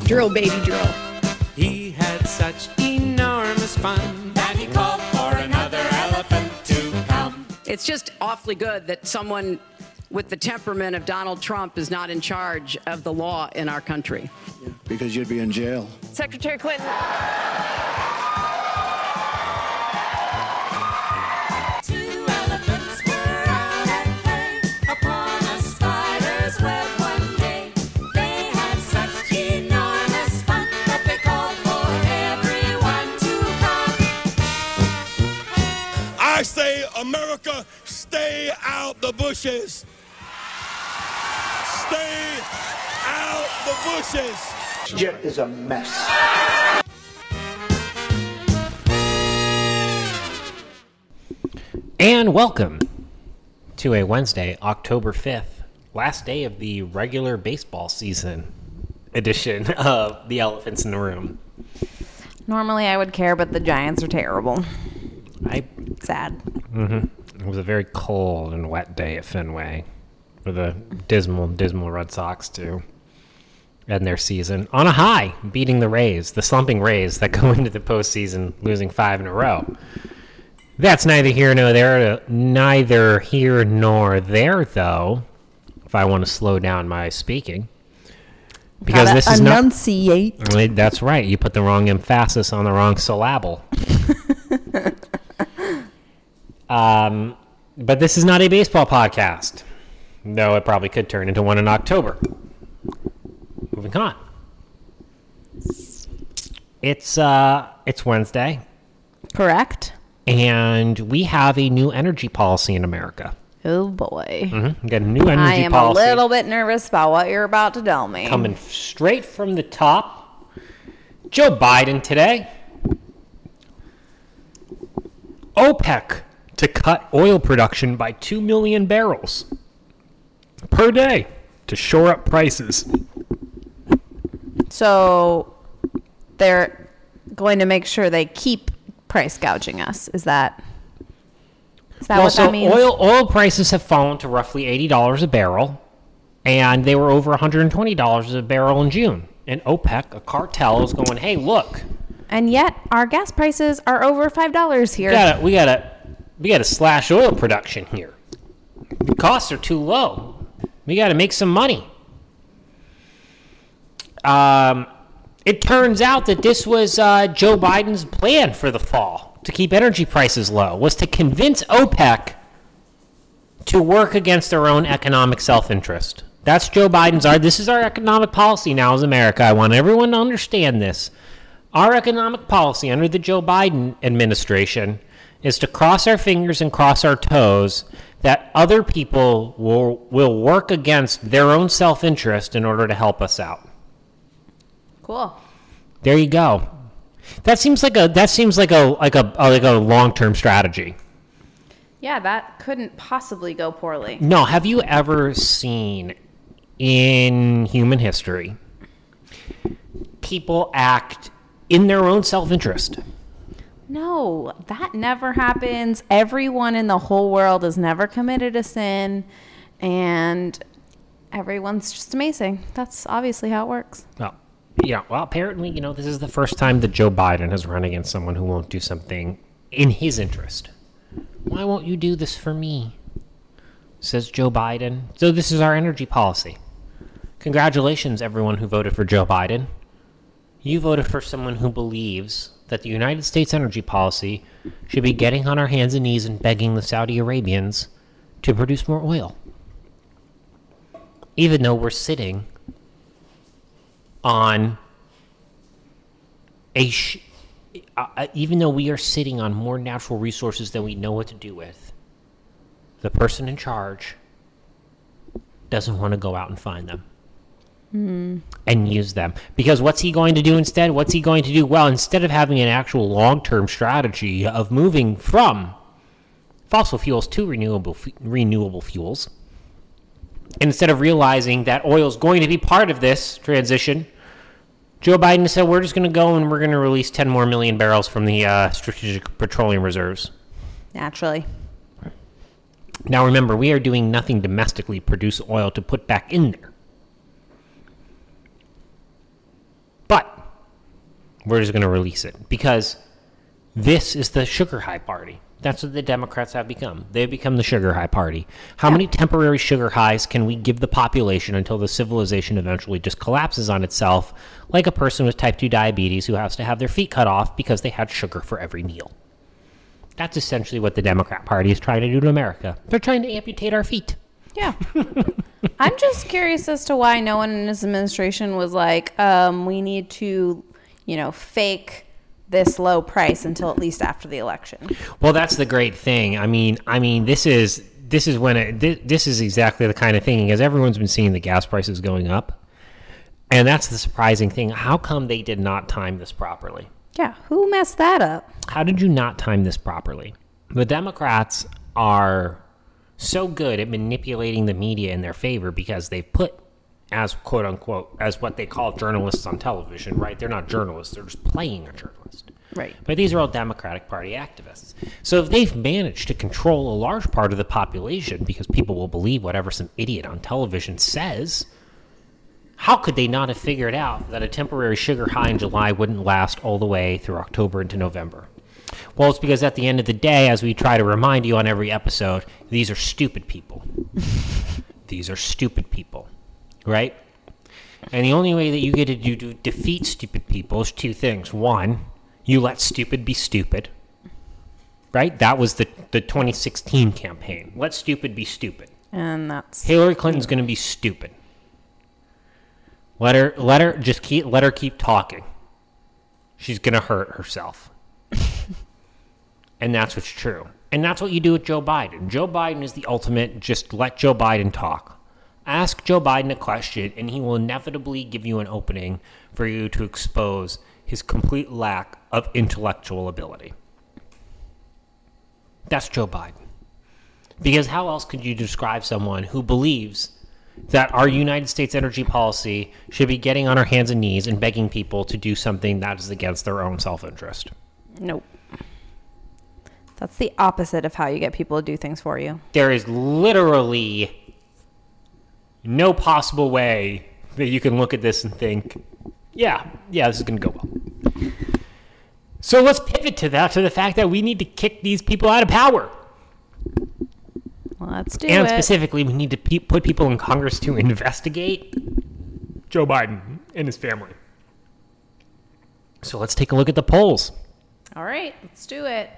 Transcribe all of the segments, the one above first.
Drill, baby, drill. He had such enormous fun that he called for another elephant to come. It's just awfully good that someone with the temperament of Donald Trump is not in charge of the law in our country. because you'd be in jail. Secretary Clinton. America, stay out the bushes. Stay out the bushes. Shit is a mess. And welcome to a Wednesday, October 5th, last day of the regular baseball season edition of The Elephants in the Room. Normally I would care, but the Giants are terrible. I Sad. Mm-hmm. It was a very cold and wet day at Fenway for the dismal, dismal Red Sox to end their season on a high, beating the Rays, the slumping Rays that go into the postseason losing five in a row. That's neither here nor there. Neither here nor there, though. If I want to slow down my speaking, because Gotta this is not. enunciate. That's right. You put the wrong emphasis on the wrong syllable. um, but this is not a baseball podcast, though it probably could turn into one in October. Moving on. It's uh, it's Wednesday, Correct. and we have a new energy policy in America. Oh boy. Mhm. Got a new energy I am policy a little bit nervous about what you're about to tell me. coming straight from the top. Joe Biden today. OPEC to cut oil production by 2 million barrels per day to shore up prices. So they're going to make sure they keep price gouging us. Is that is that well, what so that means? oil oil prices have fallen to roughly $80 a barrel and they were over $120 a barrel in June. And OPEC, a cartel, is going, "Hey, look, and yet our gas prices are over five dollars here. we gotta we gotta we gotta slash oil production here. The costs are too low. We gotta make some money. Um, it turns out that this was uh, Joe Biden's plan for the fall to keep energy prices low was to convince OPEC to work against their own economic self-interest. That's Joe Biden's. Our, this is our economic policy now as America. I want everyone to understand this. Our economic policy under the Joe Biden administration is to cross our fingers and cross our toes that other people will will work against their own self-interest in order to help us out. Cool. There you go. That seems like a that seems like a like a like a long-term strategy. Yeah, that couldn't possibly go poorly. No, have you ever seen in human history people act in their own self-interest? No, that never happens. Everyone in the whole world has never committed a sin, and everyone's just amazing. That's obviously how it works. Well, yeah. Well, apparently, you know, this is the first time that Joe Biden has run against someone who won't do something in his interest. Why won't you do this for me? Says Joe Biden. So this is our energy policy. Congratulations, everyone who voted for Joe Biden. You voted for someone who believes that the United States energy policy should be getting on our hands and knees and begging the Saudi Arabians to produce more oil. Even though we're sitting on a sh- uh, uh, even though we are sitting on more natural resources than we know what to do with the person in charge doesn't want to go out and find them and use them because what's he going to do instead what's he going to do well instead of having an actual long-term strategy of moving from fossil fuels to renewable fu- renewable fuels instead of realizing that oil is going to be part of this transition, Joe Biden said we're just going to go and we're going to release 10 more million barrels from the uh, strategic petroleum reserves. Naturally. Now remember, we are doing nothing domestically produce oil to put back in there. We're just going to release it because this is the sugar high party. That's what the Democrats have become. They've become the sugar high party. How many temporary sugar highs can we give the population until the civilization eventually just collapses on itself, like a person with type 2 diabetes who has to have their feet cut off because they had sugar for every meal? That's essentially what the Democrat Party is trying to do to America. They're trying to amputate our feet. Yeah. I'm just curious as to why no one in his administration was like, um, we need to, you know, fake this low price until at least after the election. Well, that's the great thing. I mean, I mean, this is this is when it, this, this is exactly the kind of thing because everyone's been seeing the gas prices going up, and that's the surprising thing. How come they did not time this properly? Yeah. Who messed that up? How did you not time this properly? The Democrats are so good at manipulating the media in their favor because they've put as quote unquote as what they call journalists on television, right? They're not journalists, they're just playing a journalist. Right. But these are all Democratic Party activists. So if they've managed to control a large part of the population because people will believe whatever some idiot on television says, how could they not have figured out that a temporary sugar high in July wouldn't last all the way through October into November? Well, it's because at the end of the day, as we try to remind you on every episode, these are stupid people. these are stupid people, right? And the only way that you get to do, to defeat stupid people is two things. One, you let stupid be stupid, right? That was the, the 2016 campaign. Let stupid be stupid. And that's Hillary Clinton's going to be stupid. Let her let her just keep let her keep talking. She's going to hurt herself. and that's what's true. And that's what you do with Joe Biden. Joe Biden is the ultimate just let Joe Biden talk. Ask Joe Biden a question and he will inevitably give you an opening for you to expose his complete lack of intellectual ability. That's Joe Biden. Because how else could you describe someone who believes that our United States energy policy should be getting on our hands and knees and begging people to do something that is against their own self interest? nope. That's the opposite of how you get people to do things for you. There is literally no possible way that you can look at this and think, yeah, yeah, this is going to go well. So let's pivot to that, to the fact that we need to kick these people out of power. Let's do and it. And specifically, we need to pe- put people in Congress to investigate Joe Biden and his family. So let's take a look at the polls. All right, let's do it.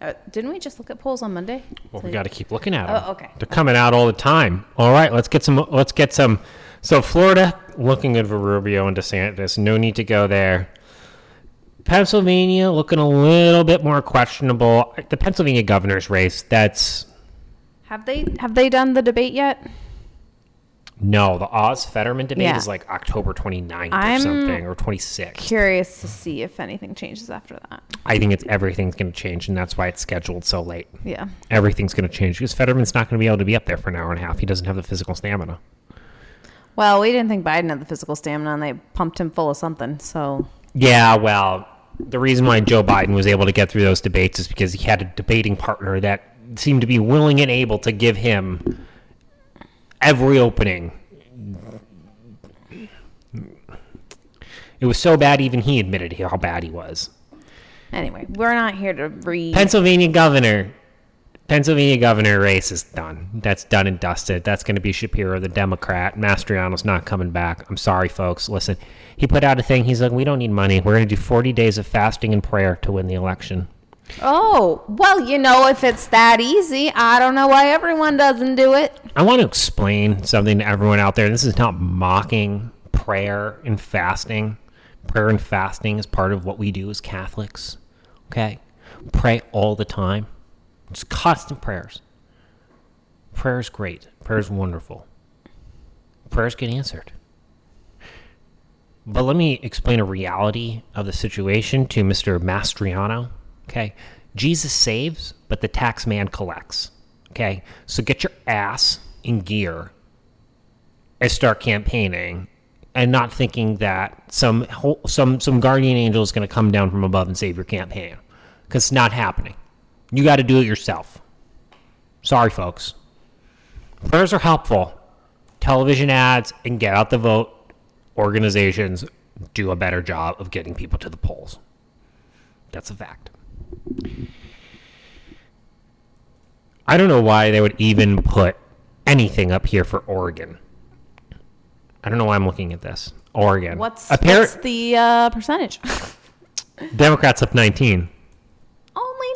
Uh, didn't we just look at polls on Monday? Well, So- we got to keep looking at them. Oh, okay. They're coming out all the time. All right, let's get some. Let's get some. So Florida looking good for Rubio and DeSantis. No need to go there. Pennsylvania looking a little bit more questionable. The Pennsylvania governor's race. That's Have they have they done the debate yet? No. The Oz Fetterman debate Yeah. is like October 29th or I'm something or 26th. Curious to see if anything changes after that. I think it's everything's going to change, and that's why it's scheduled so late. Yeah. Everything's going to change because Fetterman's not going to be able to be up there for an hour and a half. He doesn't have the physical stamina. Well, we didn't think Biden had the physical stamina, and they pumped him full of something. So Yeah, well, the reason why Joe Biden was able to get through those debates is because he had a debating partner that seemed to be willing and able to give him every opening. It was so bad, even he admitted how bad he was. anyway, we're not here to read. Pennsylvania governor. Pennsylvania governor race is done. That's done and dusted. That's going to be Shapiro, the Democrat. Mastriano's not coming back. I'm sorry, folks. Listen, he put out a thing. He's like, we don't need money. We're going to do 40 days of fasting and prayer to win the election. Oh, well, you know, if it's that easy, I don't know why everyone doesn't do it. I want to explain something to everyone out there. This is not mocking prayer and fasting. Prayer and fasting is part of what we do as Catholics. Okay? Pray all the time. It's constant prayers. Prayer is great. Prayer is wonderful. Prayers get answered. But let me explain a reality of the situation to Mr. Mastriano. Okay? Jesus saves, but the tax man collects. Okay? So get your ass in gear and start campaigning and not thinking that some some some guardian angel is going to come down from above and save your campaign because it's not happening. You got to do it yourself. Sorry, folks. Prayers are helpful. Television ads and get out the vote organizations do a better job of getting people to the polls. That's a fact. I don't know why they would even put anything up here for Oregon. I don't know why I'm looking at this. Oregon. What's, Appar- what's the uh, percentage? Democrats up 19. Only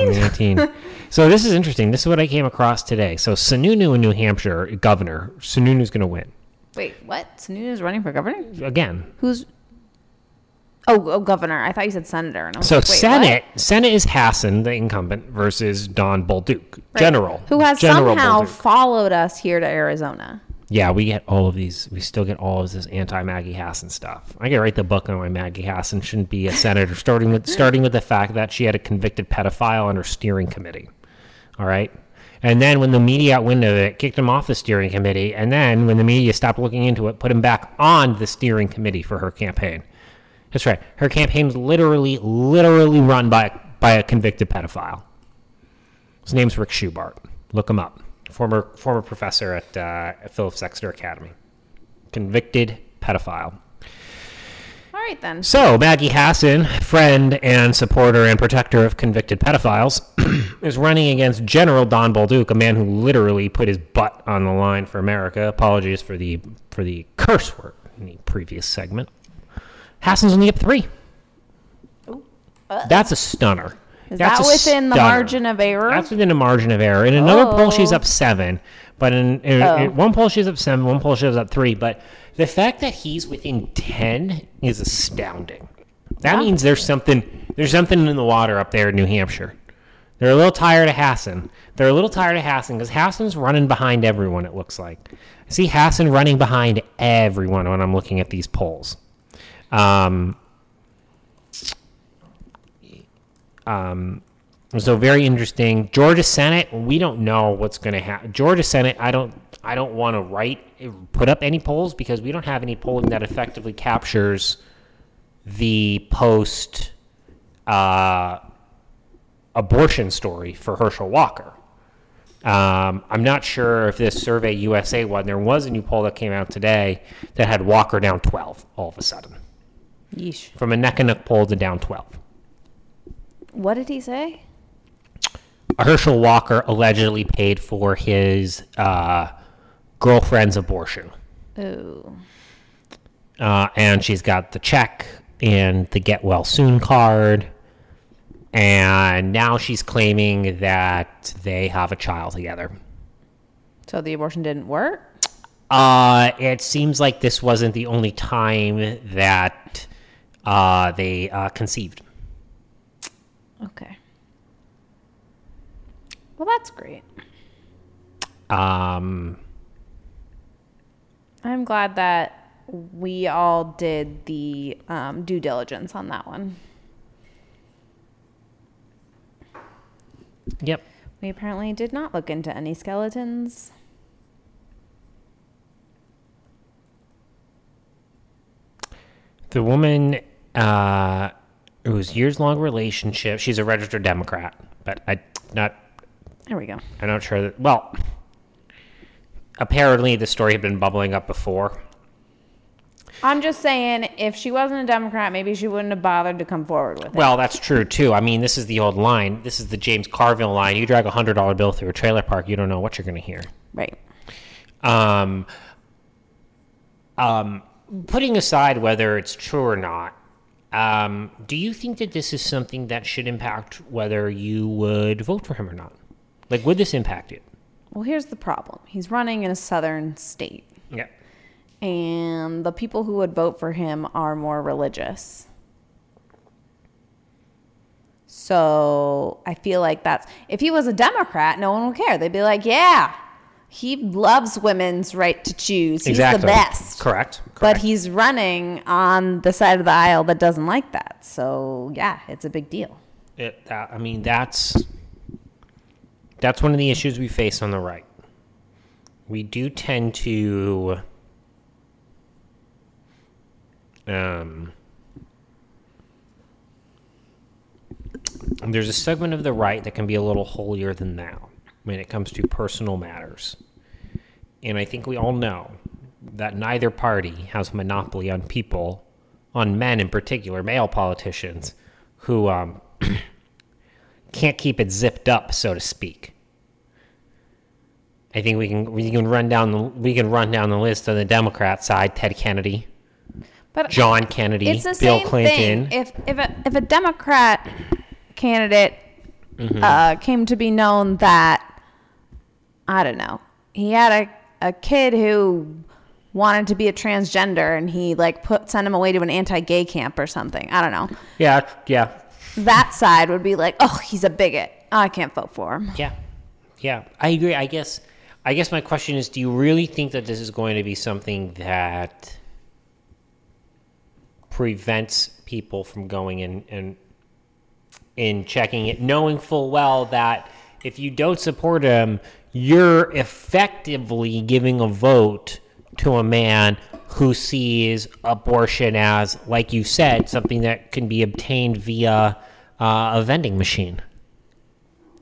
19. 19. so this is interesting. This is what I came across today. So Sununu in New Hampshire, governor, Sununu's going to win Wait, what? Sununu's running for governor? again. Who's? Oh, oh, governor. I thought you said senator. And I was So like, wait, Senate, what? Senate is Hassan, the incumbent, versus Don Bolduc, Right. general, who has General somehow Bolduc. followed us here to Arizona. Yeah, we get all of these. We still get all of this anti Maggie Hassan stuff. I could write the book on why Maggie Hassan shouldn't be a senator, starting with starting with the fact that she had a convicted pedophile on her steering committee. All right. And then when the media got wind of it, kicked him off the steering committee. And then when the media stopped looking into it, put him back on the steering committee for her campaign. That's right. Her campaign was literally, literally run by by a convicted pedophile. His name's Rick Schubart. Look him up. Former former professor at, uh, at Phillips Exeter Academy. Convicted pedophile. All right then. So Maggie Hassan, friend and supporter and protector of convicted pedophiles, is running against General Don Bolduc, a man who literally put his butt on the line for America. Apologies for the for the curse word in the previous segment. Hassan's only up three. That's a stunner. Is That's that within the margin of error? That's within a margin of error. In another poll, she's Oh. up seven, but in, in, Oh. in one poll she's up seven, one poll she's up three. But the fact that he's within ten is astounding. That Yeah. means there's something there's something in the water up there in New Hampshire. They're a little tired of Hassan. They're a little tired of Hassan because Hassan's running behind everyone. It looks like I see Hassan running behind everyone when I'm looking at these polls. Um, um, so very interesting. Georgia Senate, we don't know what's going to happen. Georgia Senate, I don't, I don't want to write, put up any polls because we don't have any polling that effectively captures the post uh, abortion story for Herschel Walker. Um, I'm not sure if this Survey USA one. There was a new poll that came out today that had Walker down 12 all of a sudden, Yeesh. from a neck and neck poll to down 12. What did he say? Herschel Walker allegedly paid for his uh, girlfriend's abortion. Oh. Uh, and she's got the check and the get well soon card. And now she's claiming that they have a child together. So the abortion didn't work? Uh, it seems like this wasn't the only time that uh, they uh, conceived. Okay. Well, that's great. Um, I'm glad that we all did the um, due diligence on that one. yep. We apparently did not look into any skeletons. The woman, uh, it was years long relationship. She's a registered Democrat, but I not There we go. I'm not sure that. Well, apparently the story had been bubbling up before. I'm just saying, if she wasn't a Democrat, maybe she wouldn't have bothered to come forward with it. Well, that's true too. I mean, this is the old line. This is the James Carville line. You drag a hundred dollar bill through a trailer park, you don't know what you're going to hear. Right. Um, um, putting aside whether it's true or not, um, do you think that this is something that should impact whether you would vote for him or not? Like, would this impact it? Well, here's the problem. He's running in a southern state, Yeah. and the people who would vote for him are more religious. So I feel like that's if he was a Democrat, no one would care. They'd be like, "Yeah, he loves women's right to choose. He's exactly. the best." Correct. But he's running on the side of the aisle that doesn't like that. So yeah, it's a big deal. It, I mean, that's that's one of the issues we face on the right. We do tend to um, there's a segment of the right that can be a little holier than thou when it comes to personal matters. And I think we all know that neither party has a monopoly on people on men in particular, male politicians, who um, can't keep it zipped up, so to speak. I think we can we can run down the we can run down the list on the Democrat side: Ted Kennedy, But John Kennedy, it's the Bill same Clinton. thing. If if a, if a Democrat candidate Mm-hmm. uh, came to be known that I don't know, he had a, a kid who wanted to be a transgender and he like put sent him away to an anti-gay camp or something. I don't know. Yeah, yeah, That side would be like, oh, he's a bigot. Oh, I can't vote for him. yeah, yeah. I agree. I guess. I guess my question is: Do you really think that this is going to be something that prevents people from going in and in checking it, knowing full well that if you don't support him, you're effectively giving a vote to a man who sees abortion as, like you said, something that can be obtained via uh, a vending machine.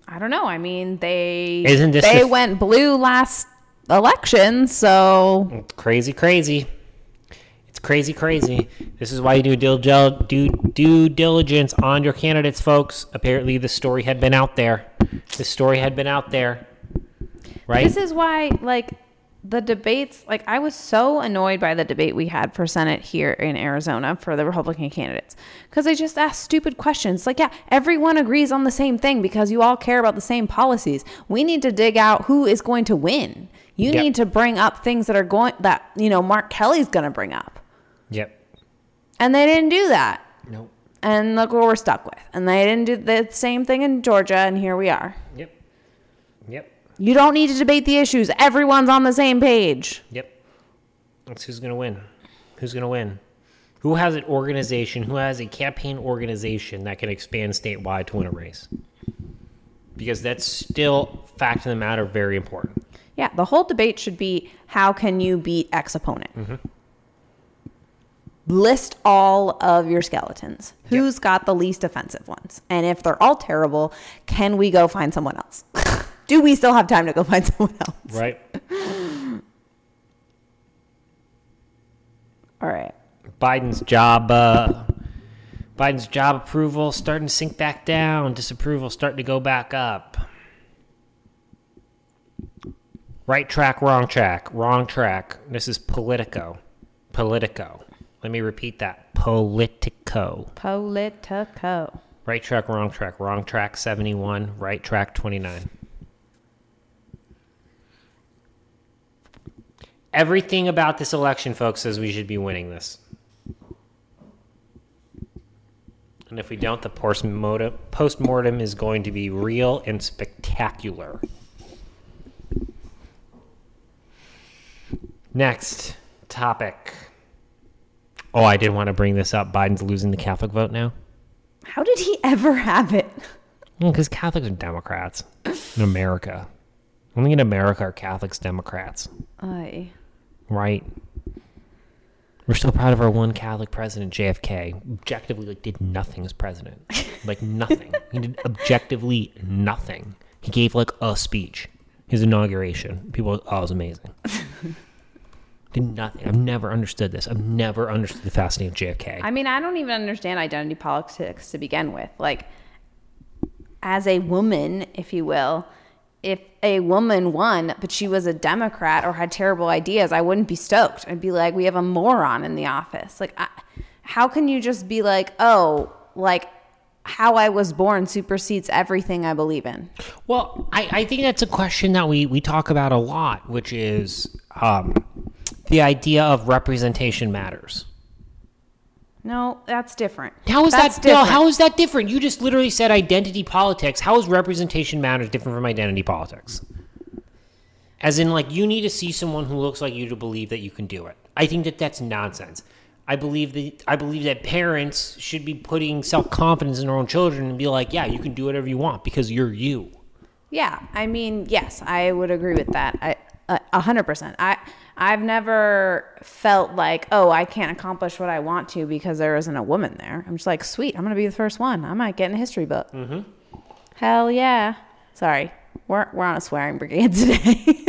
I don't know. I mean, they Isn't this they the- went blue last election, so It's crazy, crazy. It's crazy, crazy. This is why you do due, due, due diligence on your candidates, folks. Apparently, the story had been out there. The story had been out there. Right? This is why, like, the debates, like, I was so annoyed by the debate we had for Senate here in Arizona for the Republican candidates because they just asked stupid questions. Like, yeah, everyone agrees on the same thing because you all care about the same policies. We need to dig out who is going to win. You Yep. need to bring up things that are going, that, you know, Mark Kelly's going to bring up. yep. And they didn't do that. Nope. And look what we're stuck with. And they didn't do the same thing in Georgia, and here we are. Yep. Yep. You don't need to debate the issues. Everyone's on the same page. Yep. That's who's going to win. Who's going to win? Who has an organization, who has a campaign organization that can expand statewide to win a race? Because that's still, fact of the matter, very important. Yeah, the whole debate should be how can you beat X opponent? Mm-hmm. List all of your skeletons. Who's got the least offensive ones? And if they're all terrible, can we go find someone else? Do we still have time to go find someone else? Right? All right. Biden's job, uh, Biden's job approval starting to sink back down. Disapproval starting to go back up. Right track, wrong track, wrong track. This is Politico. Politico. Let me repeat that. Politico. Politico. Right track, wrong track, wrong track 71, right track 29. Everything about this election, folks, says we should be winning this. And if we don't, the post-mortem post-mortem is going to be real and spectacular. Next topic. Oh, I did want to bring this up. Biden's losing the Catholic vote now. How did he ever have it? Because Catholics are Democrats in America. Only in America are Catholics Democrats, Aye. Right? We're so proud of our one Catholic president, JFK. Objectively, like, did nothing as president. Like, nothing. he did objectively nothing. He gave, like, a speech, his inauguration. People, oh, it was amazing. did nothing. I've never understood this. I've never understood the fascinating of JFK. I mean, I don't even understand identity politics to begin with. Like, as a woman, if you will, if a woman won, but she was a Democrat or had terrible ideas, I wouldn't be stoked. I'd be like, we have a moron in the office. Like, I, how can you just be like, oh, like, how I was born supersedes everything I believe in? Well, I, I think that's a question that we, we talk about a lot, which is um, the idea of representation matters. No, that's different. How is That's that? No, different. how is that different? You just literally said identity politics. How is representation matters different from identity politics? As in, like, you need to see someone who looks like you to believe that you can do it. I think that that's nonsense. I believe that I believe that parents should be putting self confidence in their own children and be like, yeah, you can do whatever you want because you're you. Yeah, I mean, yes, I would agree with that. I a- a hundred percent. I I've never felt like, oh, I can't accomplish what I want to because there isn't a woman there. I'm just like, sweet, I'm gonna be the first one. I might get in a history book. Mm-hmm. Hell yeah. Sorry, we're we're on a swearing brigade today.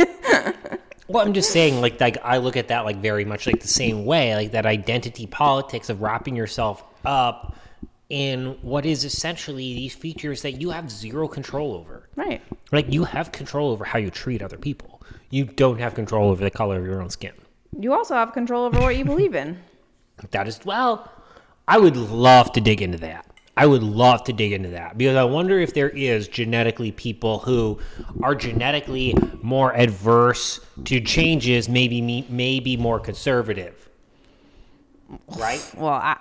Well, I'm just saying, like, like I look at that like very much like the same way, like that identity politics of wrapping yourself up in what is essentially these features that you have zero control over. Right. Like you have control over how you treat other people. You don't have control over the color of your own skin. You also have control over what you believe in. That is well, I would love to dig into that. I would love to dig into that because I wonder if there is genetically people who are genetically more adverse to changes, maybe me- maybe more conservative. Right? Well, I,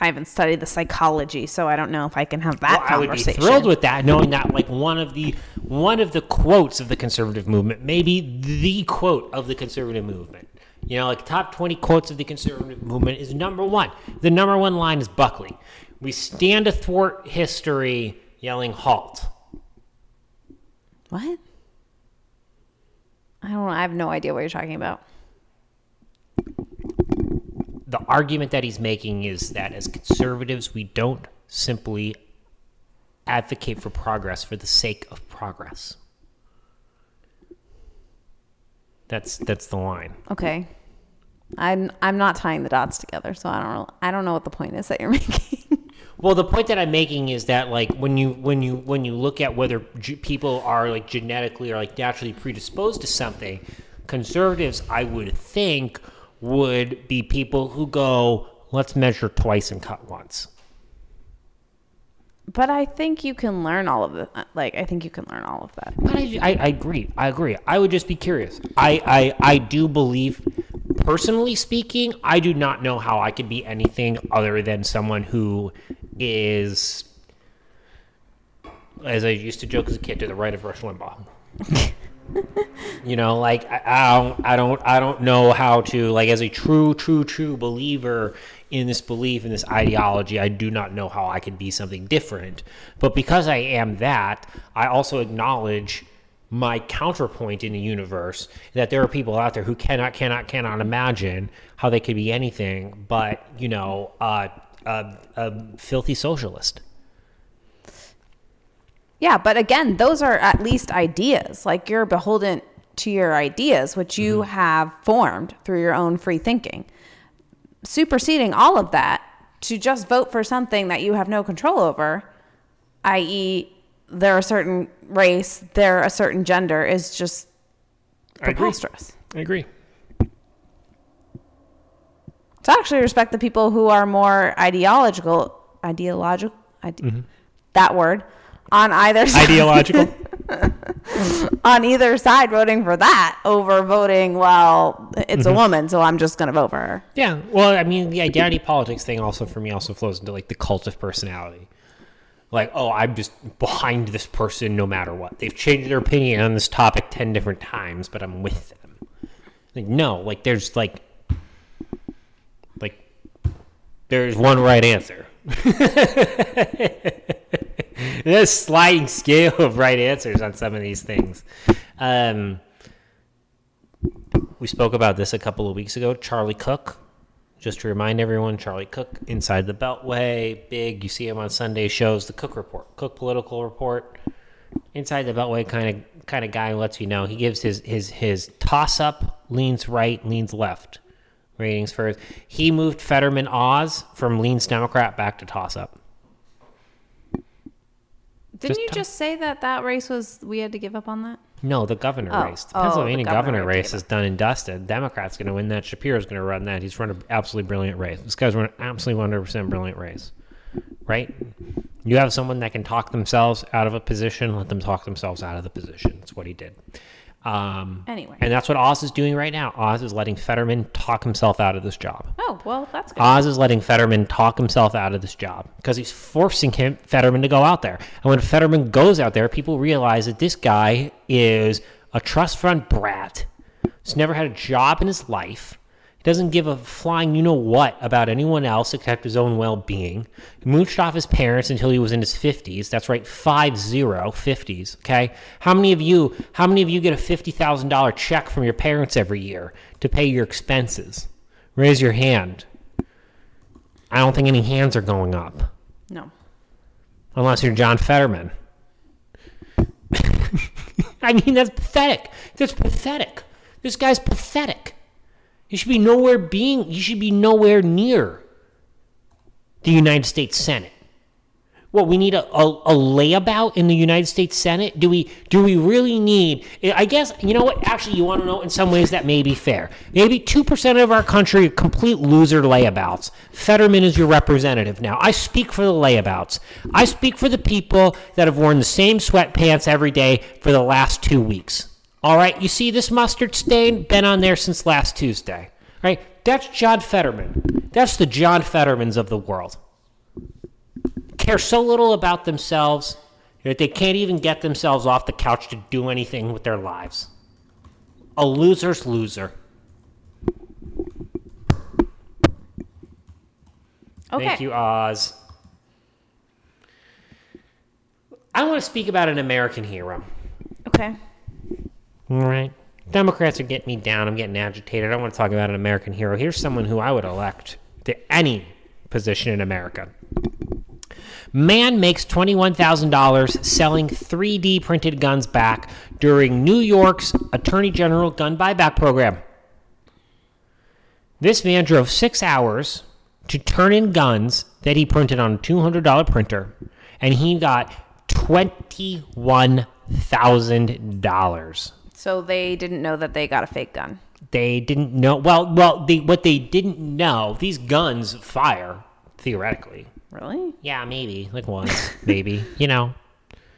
I haven't studied the psychology, so I don't know if I can have that Well, I would be thrilled with that, knowing that like one of the one of the quotes of the conservative movement, maybe the quote of the conservative movement. You know, like top twenty quotes of the conservative movement is number one. The number one line is Buckley. We stand athwart history, yelling halt. What? I don't. I have no idea what you're talking about. The argument that he's making is that as conservatives, we don't simply advocate for progress for the sake of progress. That's that's the line. Okay. I'm I'm not tying the dots together, so I don't know. I don't know what the point is that you're making. Well, the point that I'm making is that like when you when you when you look at whether ge- people are like genetically or like naturally predisposed to something, conservatives I would think would be people who go, let's measure twice and cut once. but I think you can learn all of it. Like I think you can learn all of that. But I, I, I agree. I agree. I would just be curious. I, I, I do believe, personally speaking, I do not know how I could be anything other than someone who is, as I used to joke as a kid, to the right of Rush Limbaugh. you know, like I, I don't, I don't, I don't know how to like as a true, true, true believer in this belief in this ideology. I do not know how I can be something different. But because I am that, I also acknowledge my counterpoint in the universe that there are people out there who cannot, cannot, cannot imagine how they could be anything but you know, uh, a, a filthy socialist. Yeah, but again, those are at least ideas. Like you're beholden to your ideas, which you mm-hmm. have formed through your own free thinking. Superseding all of that to just vote for something that you have no control over, i.e., they're a certain race, they're a certain gender, is just I agree. preposterous. I agree. To actually respect the people who are more ideological, ideological, ide- mm-hmm. that word, on either side. Ideological. on either side voting for that over voting, well, it's a mm-hmm. woman, so I'm just going to vote for her. Yeah, well, I mean, the identity politics thing also for me also flows into like the cult of personality. Like, oh, I'm just behind this person no matter what. They've changed their opinion on this topic 10 different times, but I'm with them. Like, no, like, there's like, like, there's one right answer. A sliding scale of right answers on some of these things. Um, we spoke about this a couple of weeks ago. Charlie Cook. Just to remind everyone, Charlie Cook, Inside the Beltway, big. You see him on Sunday shows. The Cook Report, Cook Political Report. Inside the Beltway kind of kind of guy lets you know. He gives his his his toss up, leans right, leans left ratings first. He moved Fetterman Oz from leans Democrat back to toss up. Didn't you talk- uh, just say that that race was, we had to give up on that? No, the governor Oh. race. The Oh, Pennsylvania the governor, governor race is done and dusted. Democrats going to win that. Shapiro's going to run that. He's run an absolutely brilliant race. This guy's run an absolutely 100% brilliant race. Right? You have someone that can talk themselves out of a position, let them talk themselves out of the position. That's what he did. Um, Anyway. And that's what Oz is doing right now. Oz is letting Fetterman talk himself out of this job. Oh, well, that's good. Oz is letting Fetterman talk himself out of this job because he's forcing him Fetterman to go out there. And when Fetterman goes out there, people realize that this guy is a trust fund brat. He's never had a job in his life. Doesn't give a flying you know what about anyone else except his own well being. Mooched off his parents until he was in his 50s. That's right, five zero, 50s. Okay? How many of you how many of you get a $50,000 check from your parents every year to pay your expenses? Raise your hand. I don't think any hands are going up No. unless you're John Fetterman. I mean, that's pathetic. That's pathetic. This guy's pathetic. He should be nowhere being. He should be nowhere near the United States Senate. What we need a, a, a layabout in the United States Senate? Do we do we really need? I guess you know what. Actually, you want to know. In some ways, that may be fair. Maybe two percent of our country are complete loser layabouts. Fetterman is your representative now. I speak for the layabouts. I speak for the people that have worn the same sweatpants every day for the last two weeks. All right, you see this mustard stain? Been on there since last Tuesday. Right? That's John Fetterman. That's the John Fettermans of the world care so little about themselves that they can't even get themselves off the couch to do anything with their lives. A loser's loser. Okay. Thank you, Oz. I want to speak about an American hero. Okay. All right. Democrats are getting me down. I'm getting agitated. I don't want to talk about an American hero. Here's someone who I would elect to any position in America. Man makes $21,000 selling 3D printed guns back during New York's Attorney General gun buyback program. This man drove six hours to turn in guns that he printed on a $200 printer, and he got $21,000. So they didn't know that they got a fake gun. They didn't know. Well, well, they, what they didn't know, these guns fire theoretically. Really? Yeah, maybe like once, maybe. You know,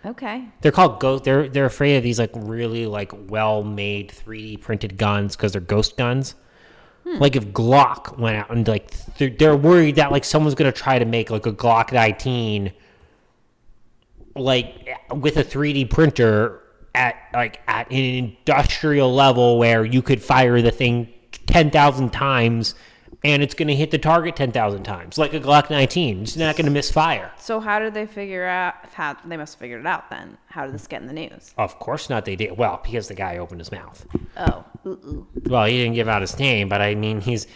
Okay. they're called ghost. They're they're afraid of these like really like well made 3D printed guns because they're ghost guns. Hmm. Like if Glock went out and like they're, they're worried that like someone's gonna try to make like a Glock 19 like with a 3D printer at like at an industrial level where you could fire the thing 10,000 times and it's going to hit the target 10,000 times like a Glock 19. It's not going to misfire. So how did they figure out? How they must have figured it out then. How did this get in the news? Of course not they did. Well, because the guy opened his mouth. Oh, ooh, ooh. Well, he didn't give out his name, but I mean, he's.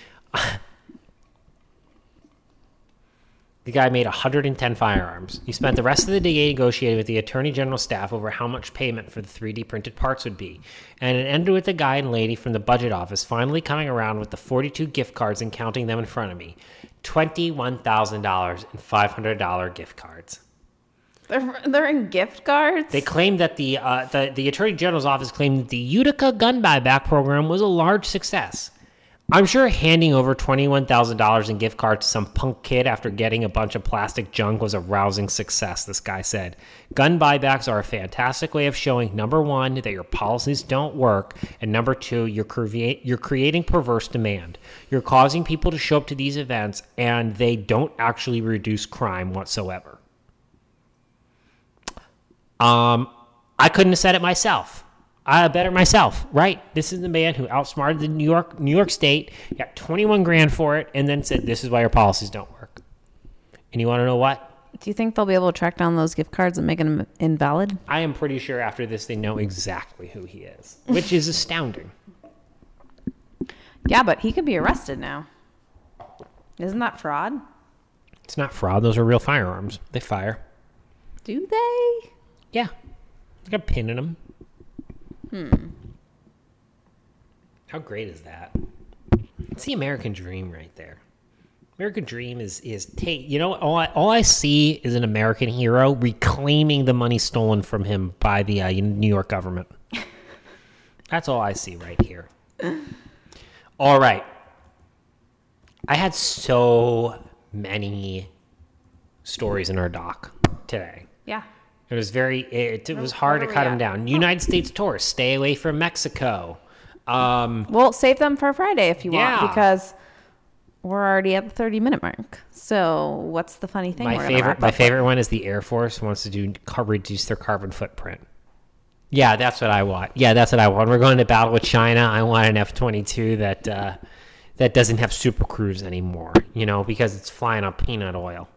The guy made 110 firearms. He spent the rest of the day negotiating with the Attorney General staff over how much payment for the 3D printed parts would be. And it ended with the guy and lady from the budget office finally coming around with the 42 gift cards and counting them in front of me $21,000 in $500 gift cards. They're they're in gift cards. They claimed that the, uh, the the Attorney General's office claimed that the Utica gun buyback program was a large success. I'm sure handing over twenty-one thousand dollars in gift cards to some punk kid after getting a bunch of plastic junk was a rousing success. This guy said, "Gun buybacks are a fantastic way of showing number one that your policies don't work, and number two, you're you're creating perverse demand. You're causing people to show up to these events, and they don't actually reduce crime whatsoever." Um, I couldn't have said it myself. I better myself, right? This is the man who outsmarted the New York New York State, got 21 grand for it, and then said, "This is why your policies don't work." And you want to know what? Do you think they'll be able to track down those gift cards and make them invalid? I am pretty sure after this they know exactly who he is, which is astounding. Yeah, but he could be arrested now. Isn't that fraud? It's not fraud; those are real firearms. They fire. Do they? Yeah, they got a pin in them. Hmm. How great is that? It's the American dream right there. American dream is is take. You know, all I, all I see is an American hero reclaiming the money stolen from him by the uh, New York government. That's all I see right here. All right. I had so many stories in our doc today. Yeah. It was very. It, it was hard to cut them down. United States tourists stay away from Mexico. Um, Well, save them for Friday if you Yeah. want because we're already at the 30 minute mark. So, what's the funny thing? my we're favorite. My up with? favorite one is the Air Force wants to do reduce their carbon footprint. Yeah, that's what I want. Yeah, that's what I want. We're going to battle with China. I want an F twenty two that uh, that doesn't have Super Cruise anymore. You know, because it's flying on peanut oil.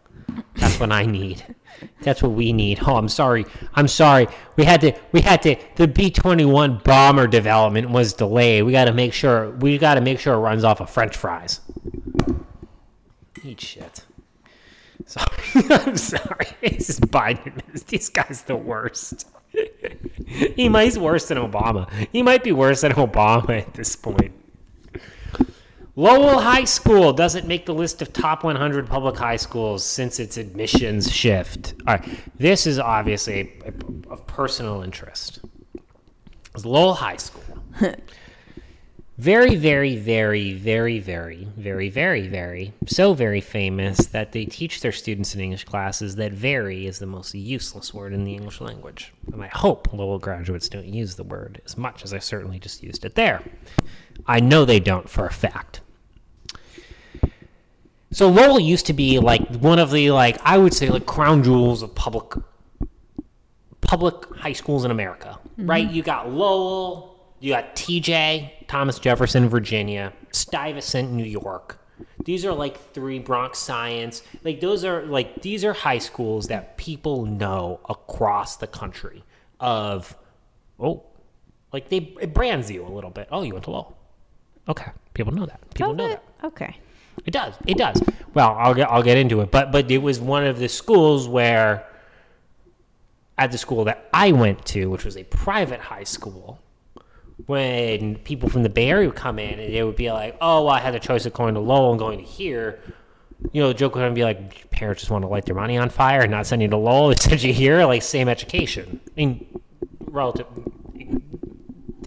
That's what I need. That's what we need. Oh, I'm sorry. I'm sorry. We had to. We had to. The B-21 bomber development was delayed. We got to make sure. We got to make sure it runs off of French fries. Eat shit. Sorry, I'm sorry. This is Biden. This guy's the worst. he might he's worse than Obama. He might be worse than Obama at this point. Lowell High School doesn't make the list of top 100 public high schools since its admissions shift. All right, this is obviously of personal interest. It's Lowell High School. very, very, very, very, very, very, very, very, so very famous that they teach their students in English classes that very is the most useless word in the English language. And I hope Lowell graduates don't use the word as much as I certainly just used it there. I know they don't for a fact. So Lowell used to be like one of the like I would say like crown jewels of public public high schools in America, mm-hmm. right? You got Lowell, you got TJ, Thomas Jefferson, Virginia, Stuyvesant, New York. These are like three Bronx Science. Like those are like these are high schools that people know across the country. Of oh, like they it brands you a little bit. Oh, you went to Lowell. Okay, people know that. People Does know it? that. Okay. It does. It does. Well, I'll get I'll get into it, but but it was one of the schools where at the school that I went to, which was a private high school, when people from the Bay Area would come in and they would be like, "Oh, well, I had a choice of going to Lowell and going to here." You know, the joke would be like, "Parents just want to light their money on fire and not send you to Lowell; they send you here, like same education." I mean, relative.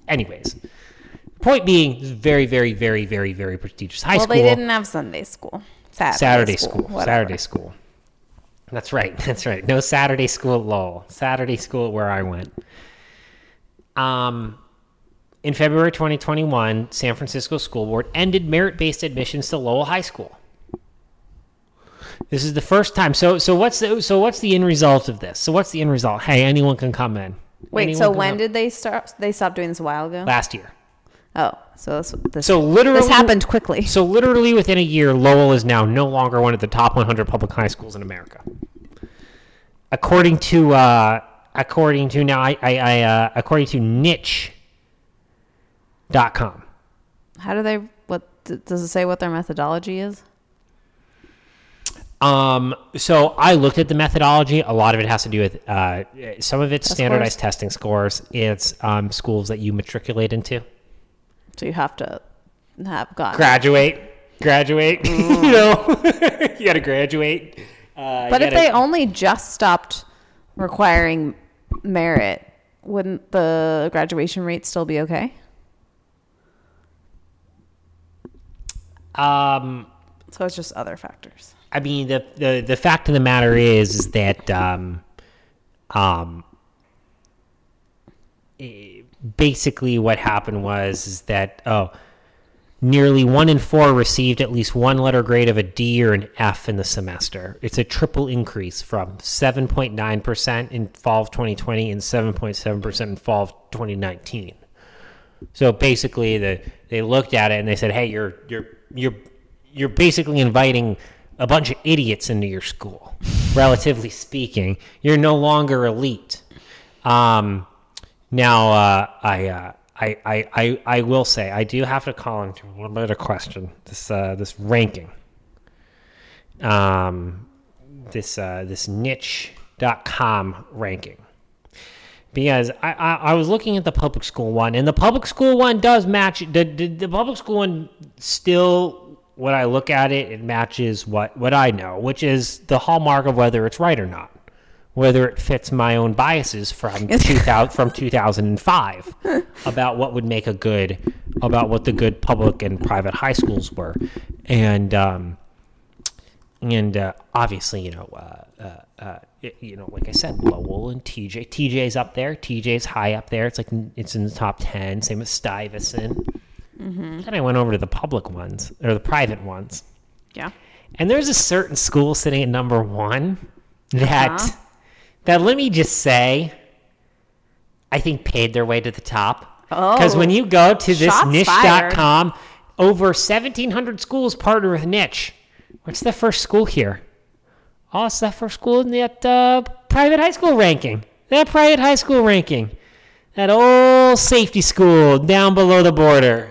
Anyways, point being, very, very, very, very, very prestigious high Well, school. Well, they didn't have Sunday school. Saturday, Saturday school. whatever. Saturday school. That's right. That's right. No Saturday school at Lowell. Saturday school where I went. Um, in February 2021, San Francisco School Board ended merit-based admissions to Lowell High School. This is the first time. So, so what's the so what's the end result of this? So, what's the end result? Hey, anyone can come in. Wait, Anyone so when come- did they start? They stopped doing this a while ago. last year? Oh, so this, this So literally, this happened quickly. So literally within a year, Lowell is now no longer one of the top 100 public high schools in America. According to uh, according to now I, I, I uh, according to niche.com. How do they? What does it say? What their methodology is? Um, so I looked at the methodology. A lot of it has to do with uh, some of it's standardized testing scores. It's um, schools that you matriculate into. So you have to have got. Graduate, graduate. you know, you got to graduate. Uh, but if gotta- they only just stopped requiring merit, wouldn't the graduation rate still be okay? um. So it's just other factors. I mean, the, the, the fact of the matter is, is that um, um, eh, basically what happened was is that oh, nearly one in four received at least one letter grade of a D or an F in the semester. It's a triple increase from 7.9% in fall of 2020 and 7.7% in fall of 2019. So basically, the they looked at it and they said, "Hey, you're you're you're you're basically inviting a bunch of idiots into your school. Relatively speaking, you're no longer elite." Um, now, uh, I, uh, I I I I will say I do have to call into a little bit of question this uh, this ranking. Um, this uh, this niche.com ranking because I, I, I was looking at the public school one, and the public school one does match. The, the, the public school one still, when I look at it, it matches what, what I know, which is the hallmark of whether it's right or not, whether it fits my own biases from 2000, from 2005 about what would make a good, about what the good public and private high schools were, and um, and uh, obviously, you know, uh, uh, uh, it- you know, like I said, Lowell and TJ. TJ's up there. TJ's high up there. It's like it's in the top ten. Same as Stuyvesant. Then I went over to the public ones or the private ones, Yeah. and there's a certain school sitting at number one that Uh-huh. That let me just say, I think paid their way to the top. Because Oh. when you go to this Shots niche.com, over 1,700 schools partner with Niche. What's the first school here? Oh, it's that first school in that uh, private high school ranking. That private high school ranking. That old safety school down below the border.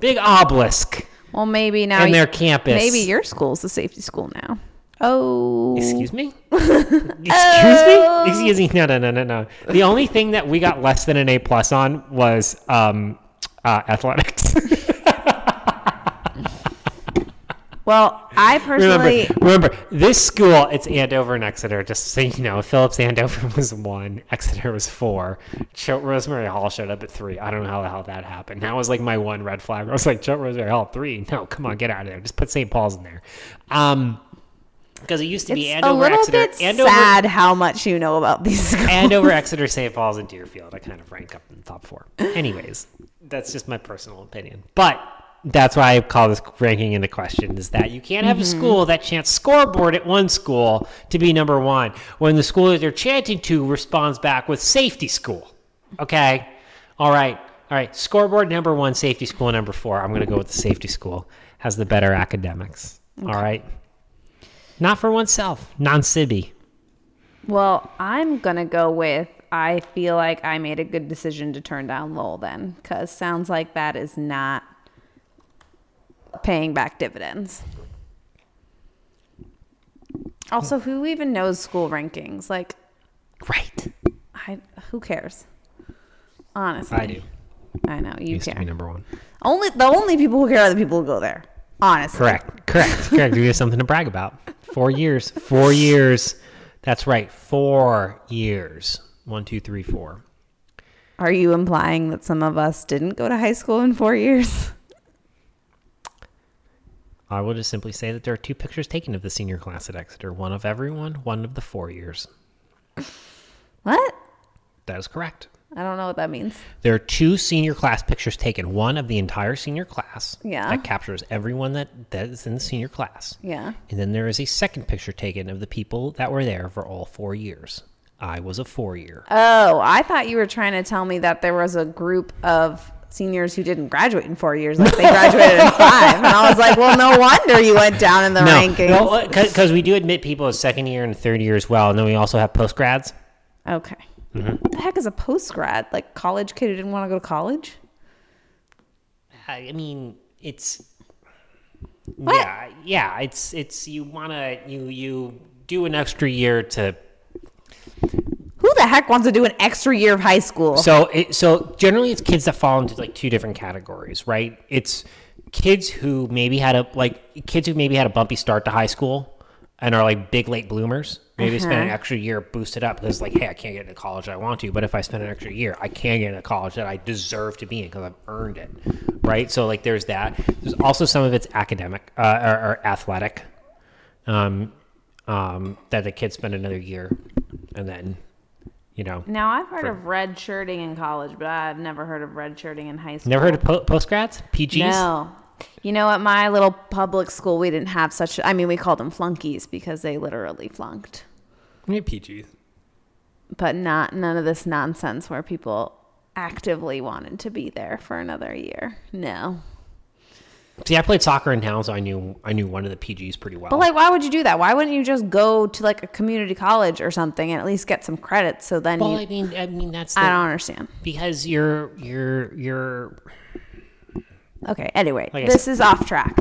Big obelisk. Well, maybe now And their campus. Maybe your school's the safety school now. Oh. Excuse me? Excuse me? Excuse me? No, no, no, no, no. The only thing that we got less than an A plus on was um, uh, athletics. Well, I personally. remember, remember this school, it's Andover and Exeter. Just so you know, Phillips Andover was one, Exeter was four. Choate Rosemary Hall showed up at three. I don't know how the hell that happened. That was like my one red flag. I was like, Choate Rosemary Hall, three? No, come on, get out of there. Just put St. Paul's in there. Um, because it used to be It's a little Exeter, bit Andover, sad how much you know about these schools. Andover, Exeter, St. Paul's, and Deerfield. I kind of rank up in the top four. Anyways, that's just my personal opinion. But that's why I call this ranking into question is that you can't have a mm-hmm. school that chants scoreboard at one school to be number one when the school that they're chanting to responds back with safety school. Okay? All right. All right. Scoreboard number one, safety school number four. I'm going to go with the safety school. Has the better academics. All right. Not for oneself. Non Sibi. Well, I'm gonna go with. I feel like I made a good decision to turn down Lowell then, because sounds like that is not paying back dividends. Also, who even knows school rankings? Like, Right. I who cares? Honestly, I do. I know you Used to care. be number one. Only the only people who care are the people who go there. Honestly, Correct. Correct. Correct. We have something to brag about. Four years. Four years. That's right. Four years. One, two, three, four. Are you implying that some of us didn't go to high school in four years? I will just simply say that there are two pictures taken of the senior class at Exeter. One of everyone, one of the four years. What? That is correct. I don't know what that means. There are two senior class pictures taken. One of the entire senior class. Yeah. That captures everyone that, that is in the senior class. Yeah. And then there is a second picture taken of the people that were there for all four years. I was a four year. Oh, I thought you were trying to tell me that there was a group of seniors who didn't graduate in four years, like they graduated in five. And I was like, well, no wonder you went down in the rankings. because we do admit people as second year and third year as well, and then we also have post grads. Okay. Mm-hmm. What the heck is a post grad? Like college kid who didn't want to go to college? I mean, it's What? yeah, yeah. It's it's you wanna you you do an extra year to Who the heck wants to do an extra year of high school? so it so generally it's kids that fall into like two different categories, right? It's kids who maybe had a like kids who maybe had a bumpy start to high school and are like big late bloomers. Maybe they spend an extra year boosted up because like, hey, I can't get into college I want to, but if I spend an extra year, I can get into college that I deserve to be in because I've earned it, right? So like, there's that. There's also some of it's academic uh, or, or athletic, um, um, that the kids spend another year, and then, you know, now I've heard of red shirting in college, but I've never heard of red shirting in high school. never heard of po- post grads, PGs. No. You know, at my little public school, we didn't have such. I mean, we called them flunkies because they literally flunked, Yeah, PGs. but not none of this nonsense where people actively wanted to be there for another year. No. See, I played soccer in town, so I knew I knew one of the PGs pretty well. But like, why would you do that? Why wouldn't you just go to like a community college or something and at least get some credits? So then well, you. I mean, I mean that's the, I don't understand. because you're you're you're Okay. Anyway, Like this is off track.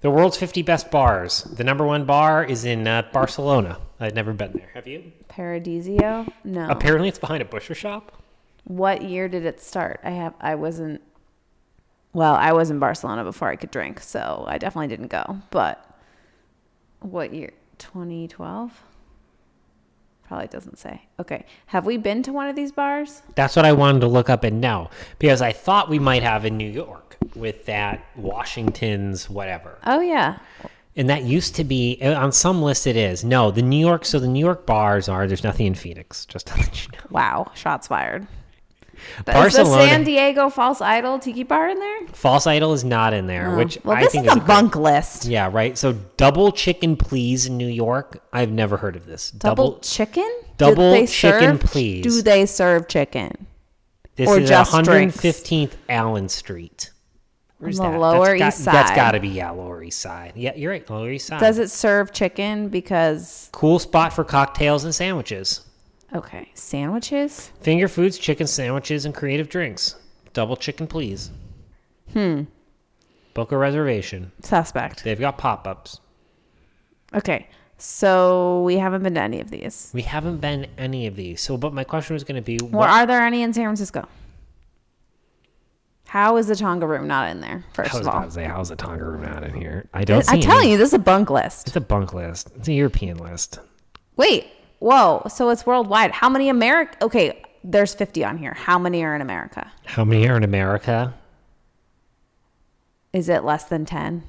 the world's 50 best bars. The number one bar is in uh, Barcelona. I've never been there. Have you? Paradisio? No. Apparently, it's behind a butcher shop. What year did it start? I have. I wasn't. Well, I was in Barcelona before I could drink, so I definitely didn't go. But what year? 2012. Probably doesn't say. Okay. Have we been to one of these bars? That's what I wanted to look up and know because I thought we might have in New York with that Washington's whatever. Oh yeah. And that used to be uh, on some list. It is no the New York. So the New York bars are. There's nothing in Phoenix. Just to let you know. Wow. Shots fired. Is the San Diego False Idol Tiki Bar in there? False Idol is not in there, oh, which Well, I this think is is a great- bunk list. Yeah, right. So double chicken please in New York. I've never heard of this. Double, chicken? double chicken, serve- please. Do they serve chicken? This or is just 115th Allen Street. Where's On the that? Lower that's East got, That's Side. got to be yeah, Lower East Side. Yeah, you're right. Lower East Side. Does it serve chicken? Because Cool spot for cocktails and sandwiches. Okay, sandwiches. Finger foods, chicken sandwiches, and creative drinks. Double chicken, please. Hmm. Book a reservation. Suspect. They've got pop ups. Okay. So we haven't been to any of these. We haven't been any of these. So, but my question was going to be, Or what, are there any in San Francisco? How is the Tonga room not in there? First I was of all, about to say, how's the Tonga room out in here? I don't. I'm see telling any. you, this is a bunk list. it's a bunk list. It's a European list. Wait, whoa. So it's worldwide. How many America? Okay, there's 50 on here. How many are in America? How many are in America? Is it less than 10?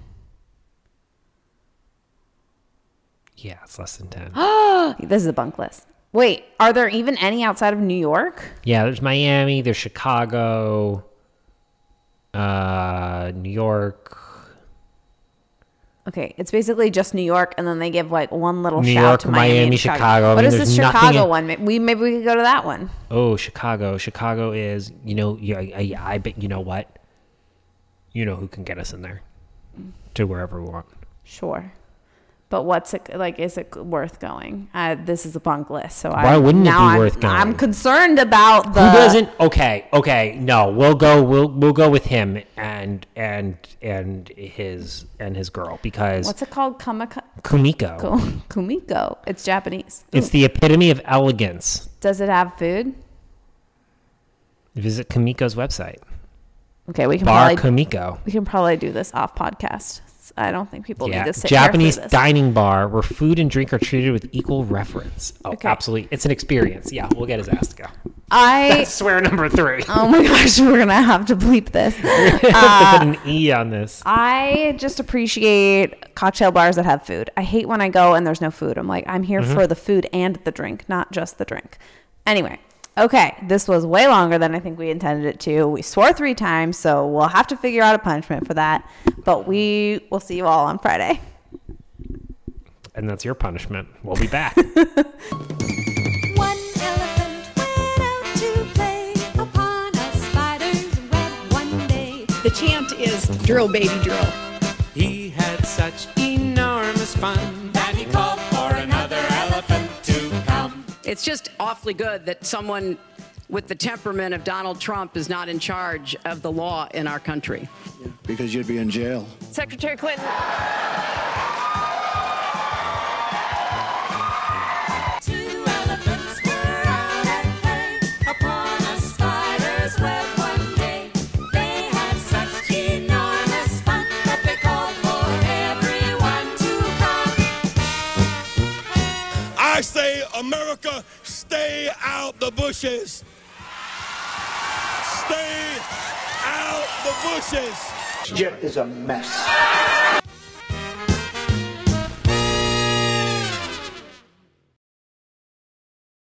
Yeah, it's less than ten. This is a bunk list. Wait, are there even any outside of New York? yeah, there's Miami. There's Chicago. Uh, New York. Okay, it's basically just New York, and then they give like one little New shout York, to Miami, Miami, Chicago. Chicago. I What mean, is there's this nothing Chicago in- one? We maybe we could go to that one. Oh, Chicago. Chicago is, you know, yeah, I, I bet you know what? You know who can get us in there to wherever we want. Sure, but what's it like? Is it worth going? Uh, this is a bunk list, so Why I, wouldn't it be I'm, worth going? I'm concerned about the. Who doesn't? Okay, okay. No, we'll go. We'll we'll go with him and and and his and his girl because What's it called? Kamika- Kumiko. Kumiko. It's Japanese. It's the epitome of elegance. Does it have food? Visit Kumiko's website. Okay, we can Bar probably Kumiko. we can probably do this off podcast. I don't think people Yeah, need to sit Japanese here for this. dining bar where food and drink are treated with equal reverence. Oh, Okay. absolutely! It's an experience. Yeah, we'll get his ass to go. I Swear number three. oh my gosh, we're gonna have to bleep this. Put an e on this. I just appreciate cocktail bars that have food. I hate when I go and there's no food. I'm like, I'm here Mm-hmm. for the food and the drink, not just the drink. Anyway, okay, this was way longer than I think we intended it to. We swore three times, so we'll have to figure out a punishment for that. But we will see you all on Friday. And that's your punishment. We'll be back. One elephant went out to play upon a spider's web one day. The chant is drill, baby, drill. He had such enormous fun It's just awfully good that someone with the temperament of Donald Trump is not in charge of the law in our country. Because you'd be in jail. Secretary Clinton. America, stay out the bushes. Stay out the bushes. Jet is a mess.